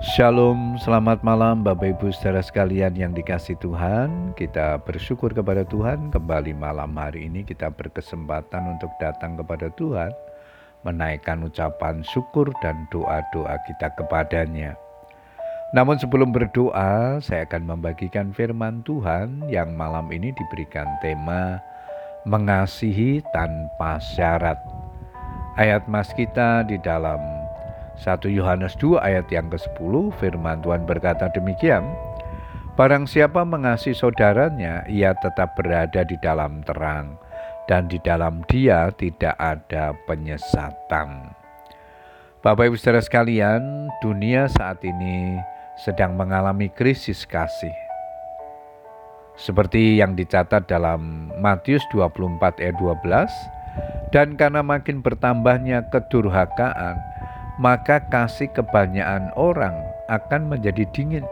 Shalom, selamat malam Bapak Ibu saudara sekalian yang dikasih Tuhan. Kita bersyukur kepada Tuhan kembali malam hari ini kita berkesempatan untuk datang kepada Tuhan Menaikkan ucapan syukur dan doa-doa kita kepadanya. Namun sebelum berdoa saya akan membagikan firman Tuhan yang malam ini diberikan tema Mengasihi tanpa syarat. Ayat mas kita di dalam 1 Yohanes 2 ayat yang ke-10 firman Tuhan berkata demikian Barang siapa mengasihi saudaranya ia tetap berada di dalam terang dan di dalam dia tidak ada penyesatan Bapak Ibu Saudara sekalian, dunia saat ini sedang mengalami krisis kasih. Seperti yang dicatat dalam Matius 24 ayat 12, dan karena makin bertambahnya kedurhakaan, maka kasih kebanyakan orang akan menjadi dingin.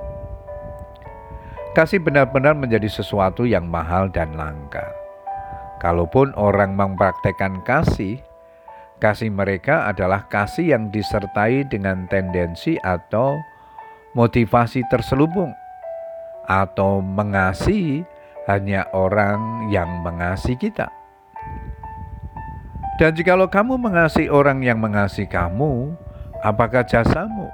Kasih benar-benar menjadi sesuatu yang mahal dan langka. Kalaupun orang mempraktekkan kasih, kasih mereka adalah kasih yang disertai dengan tendensi atau motivasi terselubung, atau mengasihi hanya orang yang mengasihi kita. Dan jikalau kamu mengasihi orang yang mengasihi kamu, apakah jasamu?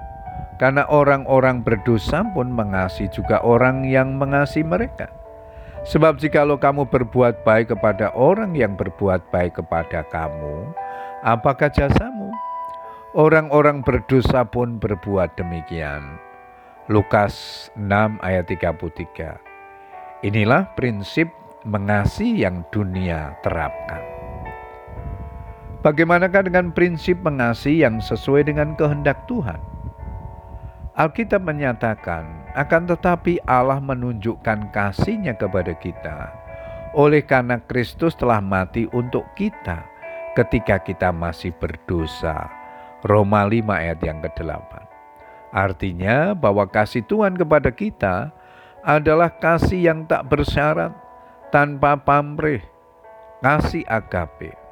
Karena orang-orang berdosa pun mengasihi juga orang yang mengasihi mereka. Sebab jikalau kamu berbuat baik kepada orang yang berbuat baik kepada kamu, apakah jasamu? Orang-orang berdosa pun berbuat demikian. Lukas 6 ayat 33. Inilah prinsip mengasihi yang dunia terapkan. Bagaimanakah dengan prinsip mengasihi yang sesuai dengan kehendak Tuhan? Alkitab menyatakan, akan tetapi Allah menunjukkan kasihnya kepada kita oleh karena Kristus telah mati untuk kita ketika kita masih berdosa. Roma 5 ayat yang ke-8. Artinya bahwa kasih Tuhan kepada kita adalah kasih yang tak bersyarat, tanpa pamrih, kasih agape.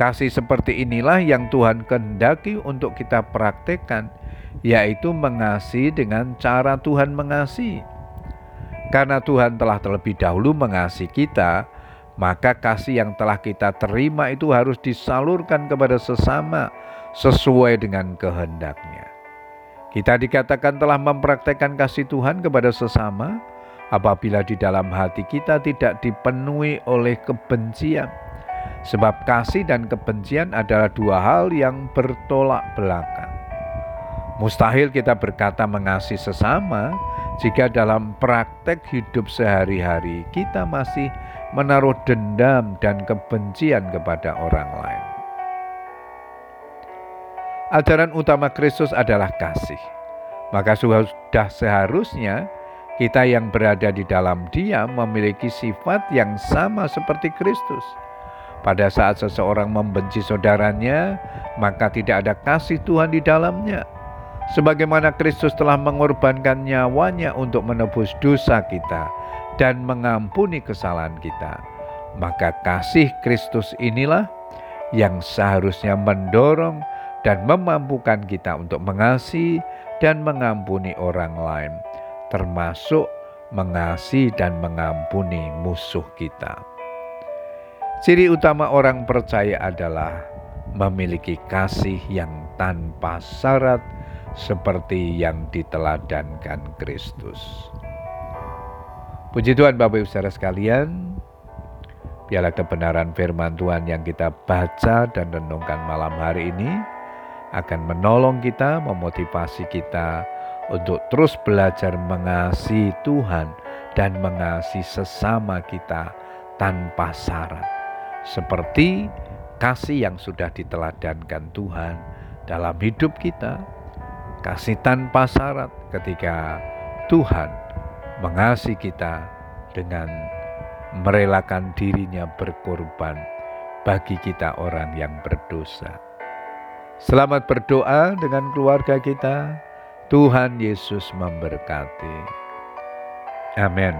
Kasih seperti inilah yang Tuhan kehendaki untuk kita praktekkan, yaitu mengasihi dengan cara Tuhan mengasihi. Karena Tuhan telah terlebih dahulu mengasihi kita, maka kasih yang telah kita terima itu harus disalurkan kepada sesama sesuai dengan kehendaknya. Kita dikatakan telah mempraktekkan kasih Tuhan kepada sesama apabila di dalam hati kita tidak dipenuhi oleh kebencian Sebab kasih dan kebencian adalah dua hal yang bertolak belakang. Mustahil kita berkata mengasihi sesama jika dalam praktek hidup sehari-hari kita masih menaruh dendam dan kebencian kepada orang lain. Ajaran utama Kristus adalah kasih. Maka sudah seharusnya kita yang berada di dalam Dia memiliki sifat yang sama seperti Kristus pada saat seseorang membenci saudaranya, maka tidak ada kasih Tuhan di dalamnya. Sebagaimana Kristus telah mengorbankan nyawanya untuk menebus dosa kita dan mengampuni kesalahan kita, maka kasih Kristus inilah yang seharusnya mendorong dan memampukan kita untuk mengasihi dan mengampuni orang lain, termasuk mengasihi dan mengampuni musuh kita. Ciri utama orang percaya adalah memiliki kasih yang tanpa syarat seperti yang diteladankan Kristus. Puji Tuhan Bapak Ibu Saudara sekalian, biarlah kebenaran firman Tuhan yang kita baca dan renungkan malam hari ini akan menolong kita, memotivasi kita untuk terus belajar mengasihi Tuhan dan mengasihi sesama kita tanpa syarat seperti kasih yang sudah diteladankan Tuhan dalam hidup kita, kasih tanpa syarat ketika Tuhan mengasihi kita dengan merelakan dirinya berkorban bagi kita orang yang berdosa. Selamat berdoa dengan keluarga kita. Tuhan Yesus memberkati. Amin.